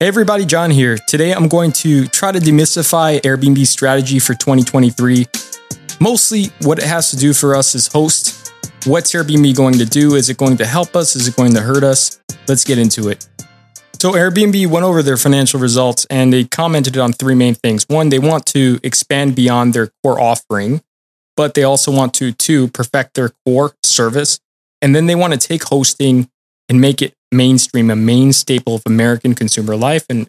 Hey everybody, John here. Today I'm going to try to demystify Airbnb's strategy for 2023. Mostly what it has to do for us is host. What's Airbnb going to do? Is it going to help us? Is it going to hurt us? Let's get into it. So Airbnb went over their financial results and they commented on three main things. One, they want to expand beyond their core offering, but they also want to two, perfect their core service. And then they want to take hosting and make it mainstream, a main staple of American consumer life and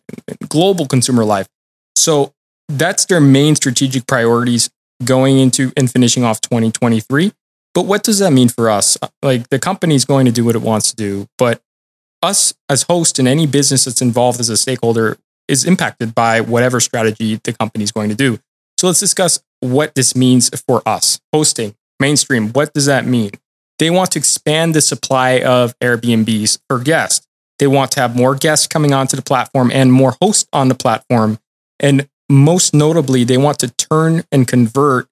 global consumer life. So that's their main strategic priorities going into and finishing off 2023. But what does that mean for us? Uh, like the company's going to do what it wants to do, but us as host and any business that's involved as a stakeholder is impacted by whatever strategy the company is going to do. So let's discuss what this means for us. Hosting, mainstream, what does that mean? They want to expand the supply of Airbnbs for guests. They want to have more guests coming onto the platform and more hosts on the platform. And most notably, they want to turn and convert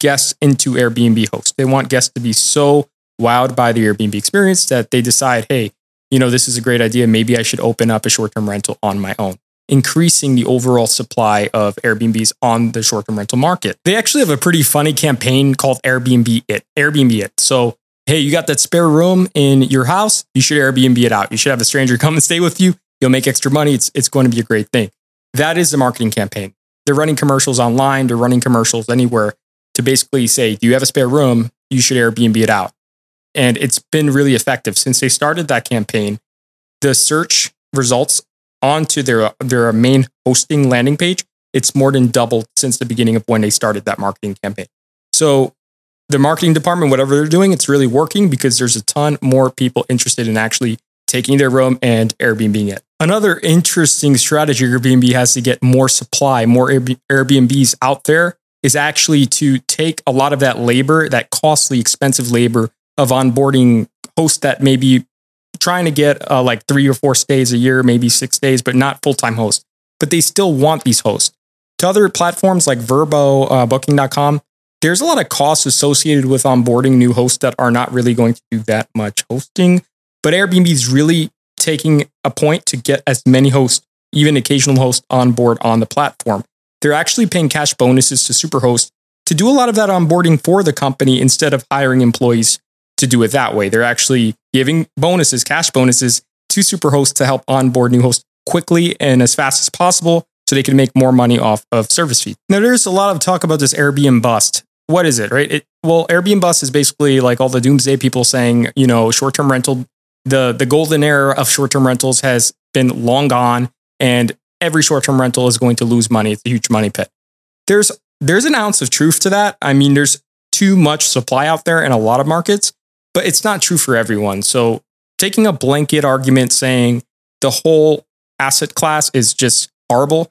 guests into Airbnb hosts. They want guests to be so wowed by the Airbnb experience that they decide, hey, you know, this is a great idea. Maybe I should open up a short term rental on my own, increasing the overall supply of Airbnbs on the short term rental market. They actually have a pretty funny campaign called Airbnb It. Airbnb It. So hey, you got that spare room in your house, you should Airbnb it out. You should have a stranger come and stay with you. You'll make extra money. It's, it's going to be a great thing. That is the marketing campaign. They're running commercials online, they're running commercials anywhere to basically say, do you have a spare room? You should Airbnb it out. And it's been really effective since they started that campaign. The search results onto their, their main hosting landing page, it's more than doubled since the beginning of when they started that marketing campaign. So the marketing department, whatever they're doing, it's really working because there's a ton more people interested in actually taking their room and Airbnb it. Another interesting strategy Airbnb has to get more supply, more Airbnbs out there is actually to take a lot of that labor, that costly, expensive labor of onboarding hosts that may be trying to get uh, like three or four stays a year, maybe six days, but not full time hosts. But they still want these hosts. To other platforms like Vrbo, uh, Booking.com, there's a lot of costs associated with onboarding new hosts that are not really going to do that much hosting. But Airbnb is really taking a point to get as many hosts, even occasional hosts, on board on the platform. They're actually paying cash bonuses to Superhost to do a lot of that onboarding for the company instead of hiring employees to do it that way. They're actually giving bonuses, cash bonuses to Superhost to help onboard new hosts quickly and as fast as possible so they can make more money off of service fees. Now, there's a lot of talk about this Airbnb bust what is it, right? It, well, Airbnb bust is basically like all the doomsday people saying, you know, short term rental, the, the golden era of short term rentals has been long gone and every short term rental is going to lose money. It's a huge money pit. There's, there's an ounce of truth to that. I mean, there's too much supply out there in a lot of markets, but it's not true for everyone. So taking a blanket argument saying the whole asset class is just horrible,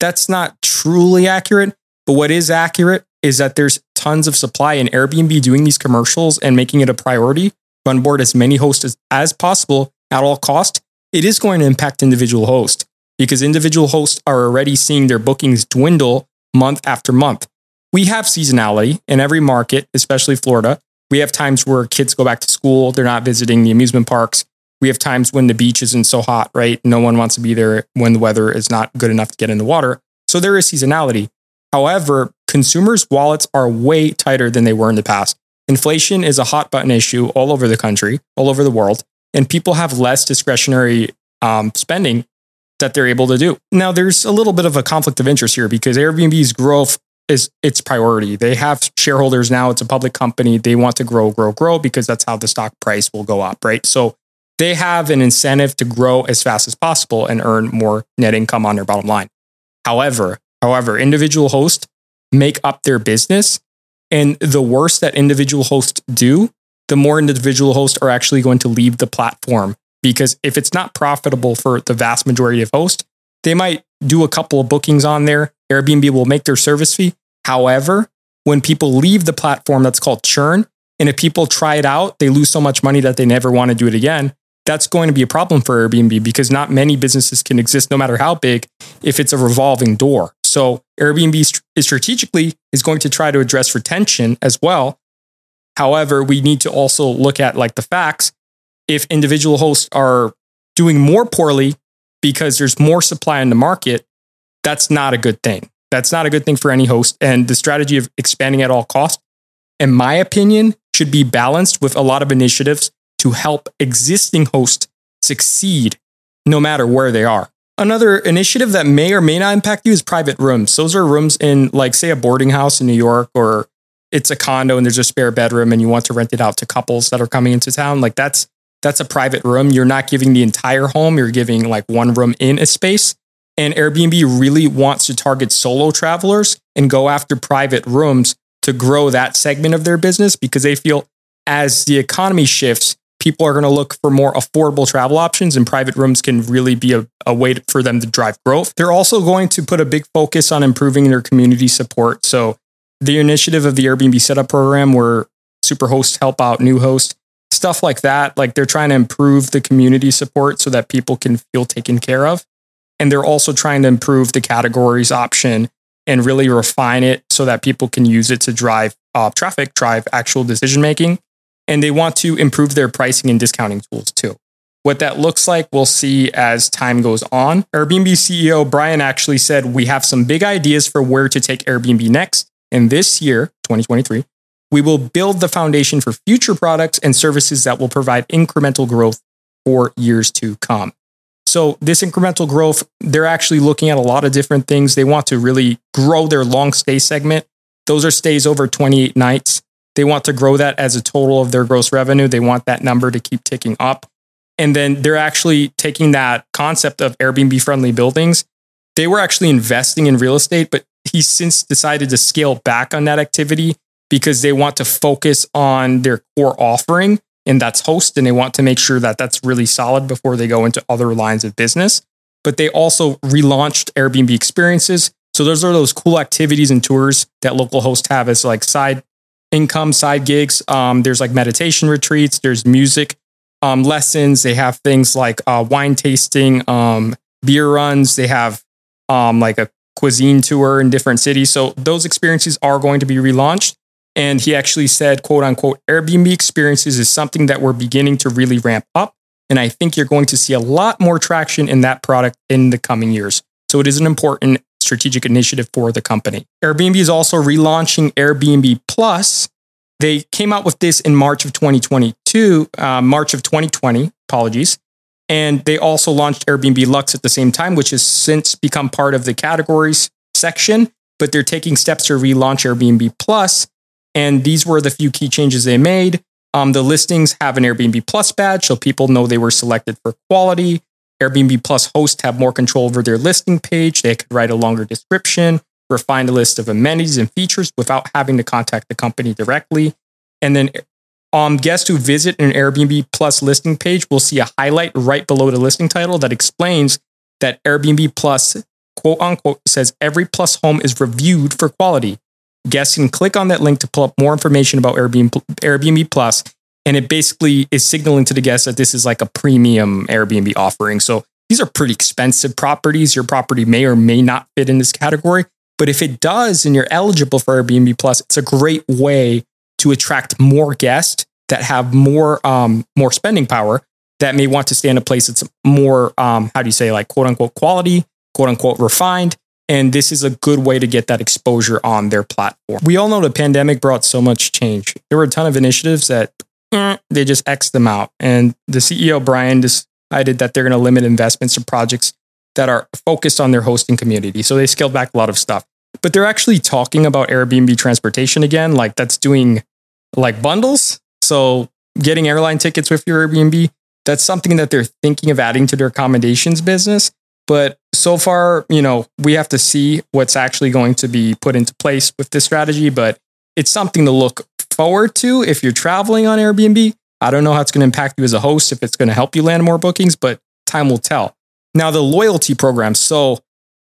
that's not truly accurate. But what is accurate is that there's tons of supply and Airbnb doing these commercials and making it a priority to onboard as many hosts as, as possible at all cost, it is going to impact individual hosts because individual hosts are already seeing their bookings dwindle month after month. We have seasonality in every market, especially Florida. We have times where kids go back to school, they're not visiting the amusement parks. We have times when the beach isn't so hot, right? No one wants to be there when the weather is not good enough to get in the water. So there is seasonality. However, consumers' wallets are way tighter than they were in the past. Inflation is a hot button issue all over the country, all over the world, and people have less discretionary um, spending that they're able to do. Now, there's a little bit of a conflict of interest here because Airbnb's growth is its priority. They have shareholders now, it's a public company. They want to grow, grow, grow because that's how the stock price will go up, right? So they have an incentive to grow as fast as possible and earn more net income on their bottom line. However, However, individual hosts make up their business. And the worse that individual hosts do, the more individual hosts are actually going to leave the platform. Because if it's not profitable for the vast majority of hosts, they might do a couple of bookings on there. Airbnb will make their service fee. However, when people leave the platform, that's called churn. And if people try it out, they lose so much money that they never want to do it again. That's going to be a problem for Airbnb because not many businesses can exist, no matter how big, if it's a revolving door. So Airbnb strategically is going to try to address retention as well. However, we need to also look at like the facts. If individual hosts are doing more poorly because there's more supply in the market, that's not a good thing. That's not a good thing for any host. And the strategy of expanding at all costs, in my opinion, should be balanced with a lot of initiatives to help existing hosts succeed no matter where they are. Another initiative that may or may not impact you is private rooms. Those are rooms in, like, say, a boarding house in New York, or it's a condo and there's a spare bedroom and you want to rent it out to couples that are coming into town. Like, that's that's a private room. You're not giving the entire home, you're giving like one room in a space. And Airbnb really wants to target solo travelers and go after private rooms to grow that segment of their business because they feel as the economy shifts, people are going to look for more affordable travel options and private rooms can really be a, a way for them to drive growth. They're also going to put a big focus on improving their community support. So the initiative of the Airbnb setup program where super hosts help out new hosts, stuff like that. Like they're trying to improve the community support so that people can feel taken care of. And they're also trying to improve the categories option and really refine it so that people can use it to drive uh, traffic, drive actual decision making. And they want to improve their pricing and discounting tools too. What that looks like, we'll see as time goes on. Airbnb CEO Brian actually said, We have some big ideas for where to take Airbnb next. And this year, 2023, we will build the foundation for future products and services that will provide incremental growth for years to come. So, this incremental growth, they're actually looking at a lot of different things. They want to really grow their long stay segment. Those are stays over 28 nights. They want to grow that as a total of their gross revenue. They want that number to keep ticking up. And then they're actually taking that concept of Airbnb friendly buildings. They were actually investing in real estate, but he's since decided to scale back on that activity because they want to focus on their core offering and that's host and they want to make sure that that's really solid before they go into other lines of business but they also relaunched airbnb experiences so those are those cool activities and tours that local hosts have as like side income side gigs. Um, there's like meditation retreats there's music um, lessons. They have things like uh, wine tasting um, beer runs. They have um, like a cuisine tour in different cities. So those experiences are going to be relaunched. And he actually said, quote unquote, Airbnb experiences is something that we're beginning to really ramp up. And I think you're going to see a lot more traction in that product in the coming years. So it is an important strategic initiative for the company. Airbnb is also relaunching Airbnb Plus. They came out with this in March of 2022, uh, March of 2020, apologies. And they also launched Airbnb Luxe at the same time, which has since become part of the categories section. But they're taking steps to relaunch Airbnb Plus. And these were the few key changes they made. Um, the listings have an Airbnb Plus badge, so people know they were selected for quality. Airbnb Plus hosts have more control over their listing page. They could write a longer description, refine a list of amenities and features without having to contact the company directly. And then um, guests who visit an Airbnb Plus listing page will see a highlight right below the listing title that explains that Airbnb Plus, quote unquote, says every Plus home is reviewed for quality. Guests can click on that link to pull up more information about Airbnb, Airbnb Plus, and it basically is signaling to the guests that this is like a premium Airbnb offering. So these are pretty expensive properties. Your property may or may not fit in this category, but if it does and you're eligible for Airbnb Plus, it's a great way to attract more guests that have more um, more spending power that may want to stay in a place that's more um, how do you say like quote unquote quality, quote unquote refined, and this is a good way to get that exposure on their platform. We all know the pandemic brought so much change. There were a ton of initiatives that eh, they just X them out. And the CEO, Brian, decided that they're going to limit investments to projects that are focused on their hosting community. So they scaled back a lot of stuff. But they're actually talking about Airbnb transportation again, like that's doing like bundles. So getting airline tickets with your Airbnb, that's something that they're thinking of adding to their accommodations business. But so far, you know, we have to see what's actually going to be put into place with this strategy, but it's something to look forward to if you're traveling on Airbnb. I don't know how it's going to impact you as a host, if it's going to help you land more bookings, but time will tell. Now, the loyalty program. So,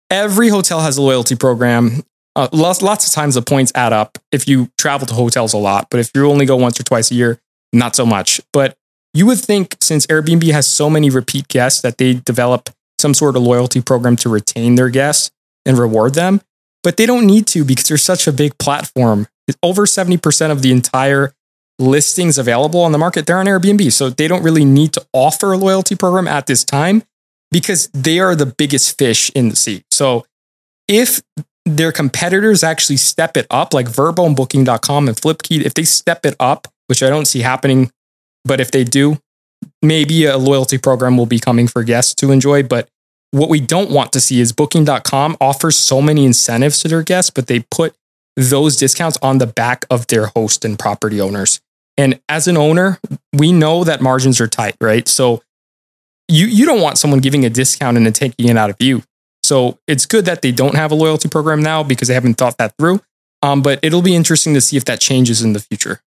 every hotel has a loyalty program. Uh, lots, lots of times the points add up if you travel to hotels a lot, but if you only go once or twice a year, not so much. But you would think since Airbnb has so many repeat guests that they develop some sort of loyalty program to retain their guests and reward them. But they don't need to because they're such a big platform. Over 70% of the entire listings available on the market, they're on Airbnb. So they don't really need to offer a loyalty program at this time. because they are the biggest fish in the sea. So if their competitors actually step it up, like Vrbo and Booking.com and Flipkey, if they step it up, which I don't see happening, but if they do, maybe a loyalty program will be coming for guests to enjoy. But what we don't want to see is Booking.com offers so many incentives to their guests, but they put those discounts on the back of their host and property owners. And as an owner, we know that margins are tight, right? So you you don't want someone giving a discount and then taking it out of you. So it's good that they don't have a loyalty program now because they haven't thought that through. Um, but it'll be interesting to see if that changes in the future.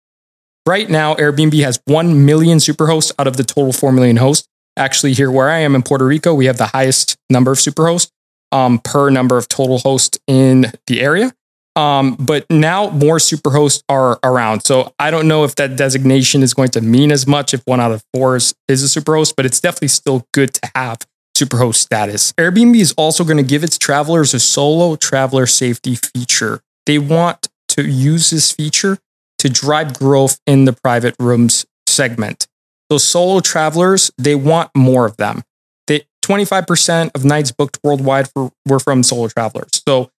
Right now, Airbnb has 1 million superhosts out of the total 4 million hosts. Actually, here where I am in Puerto Rico, we have the highest number of superhosts um, per number of total hosts in the area. Um, but now more superhosts are around. So I don't know if that designation is going to mean as much if one out of four is, is a superhost, but it's definitely still good to have superhost status. Airbnb is also going to give its travelers a solo traveler safety feature. They want to use this feature to drive growth in the private rooms segment. So solo travelers, they want more of them. They 25% of nights booked worldwide for, were from solo travelers. So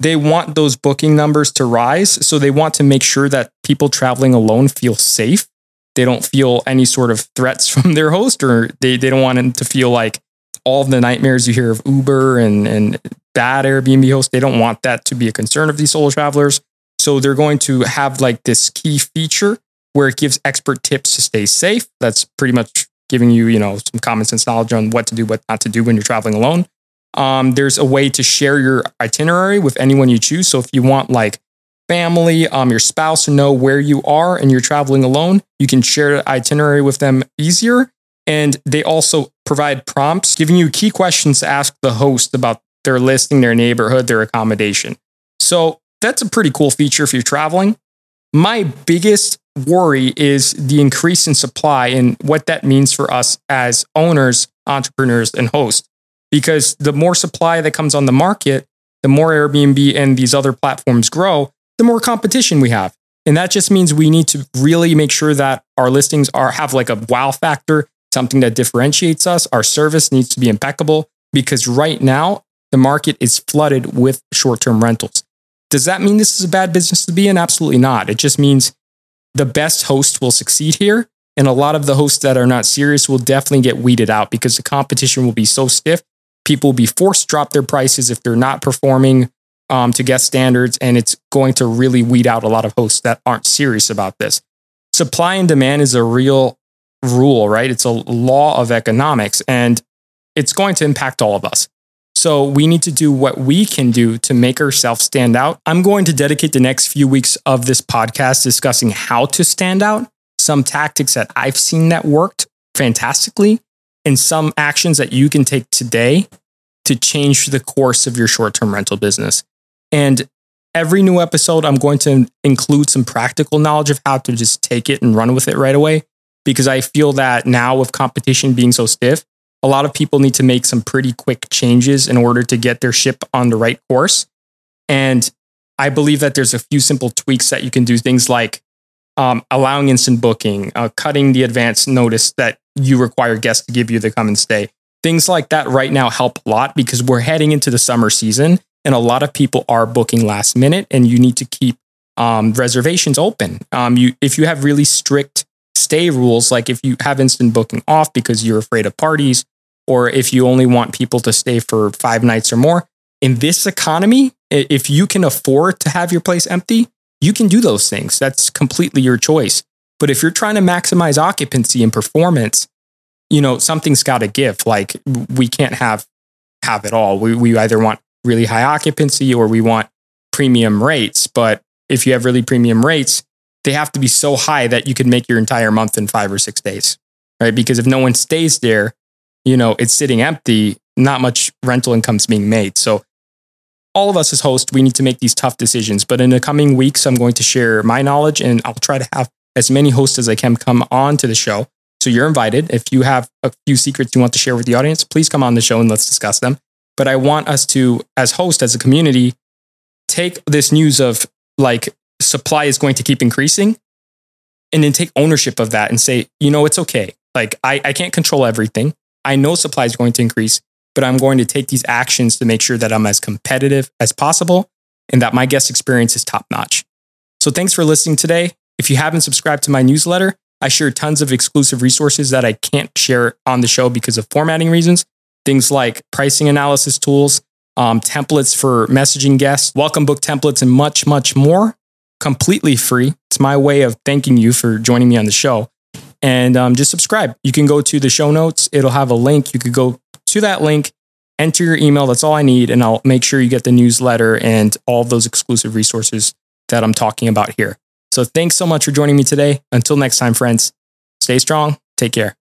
they want those booking numbers to rise. So they want to make sure that people traveling alone feel safe. They don't feel any sort of threats from their host, or they, they don't want them to feel like all the nightmares you hear of Uber and, and bad Airbnb hosts. They don't want that to be a concern of these solo travelers. So they're going to have like this key feature where it gives expert tips to stay safe. That's pretty much giving you, you know, some common sense knowledge on what to do, what not to do when you're traveling alone. Um, there's a way to share your itinerary with anyone you choose. So if you want like family, um, your spouse to know where you are and you're traveling alone, you can share the itinerary with them easier. And they also provide prompts giving you key questions to ask the host about their listing, their neighborhood, their accommodation. So that's a pretty cool feature if you're traveling. My biggest worry is the increase in supply and what that means for us as owners, entrepreneurs, and hosts because the more supply that comes on the market, the more Airbnb and these other platforms grow, the more competition we have. And that just means we need to really make sure that our listings are have like a wow factor, something that differentiates us. Our service needs to be impeccable because right now the market is flooded with short-term rentals. Does that mean this is a bad business to be in? Absolutely not. It just means the best host will succeed here. And a lot of the hosts that are not serious will definitely get weeded out because the competition will be so stiff people will be forced to drop their prices if they're not performing um, to guest standards. And it's going to really weed out a lot of hosts that aren't serious about this. Supply and demand is a real rule, right? It's a law of economics and it's going to impact all of us. So we need to do what we can do to make ourselves stand out. I'm going to dedicate the next few weeks of this podcast discussing how to stand out, some tactics that I've seen that worked fantastically, and some actions that you can take today to change the course of your short term rental business. And every new episode, I'm going to include some practical knowledge of how to just take it and run with it right away. Because I feel that now, with competition being so stiff, a lot of people need to make some pretty quick changes in order to get their ship on the right course. And I believe that there's a few simple tweaks that you can do. Things like um, allowing instant booking, uh, cutting the advance notice that you require guests to give you the come and stay. Things like that right now help a lot because we're heading into the summer season and a lot of people are booking last minute and you need to keep um, reservations open. Um, you, if you have really strict stay rules, like if you have instant booking off because you're afraid of parties, or if you only want people to stay for five nights or more, in this economy, if you can afford to have your place empty, you can do those things. That's completely your choice. But if you're trying to maximize occupancy and performance, you know, something's got to give. Like we can't have have it all. We we either want really high occupancy or we want premium rates. But if you have really premium rates, they have to be so high that you can make your entire month in five or six days, right? Because if no one stays there, you know, it's sitting empty, not much rental income's being made. So all of us as hosts, we need to make these tough decisions. But in the coming weeks, I'm going to share my knowledge and I'll try to have as many hosts as I can come on to the show. So you're invited. If you have a few secrets you want to share with the audience, please come on the show and let's discuss them. But I want us to, as host, as a community, take this news of like supply is going to keep increasing and then take ownership of that and say, you know, it's okay. Like I, I can't control everything. I know supply is going to increase. but I'm going to take these actions to make sure that I'm as competitive as possible and that my guest experience is top notch. So thanks for listening today. If you haven't subscribed to my newsletter, I share tons of exclusive resources that I can't share on the show because of formatting reasons. Things like pricing analysis tools, um, templates for messaging guests, welcome book templates, and much, much more completely free. It's my way of thanking you for joining me on the show. And um, just subscribe. You can go to the show notes, it'll have a link. You could go to that link, enter your email. That's all I need. And I'll make sure you get the newsletter and all those exclusive resources that I'm talking about here. So thanks so much for joining me today. Until next time, friends, stay strong. Take care.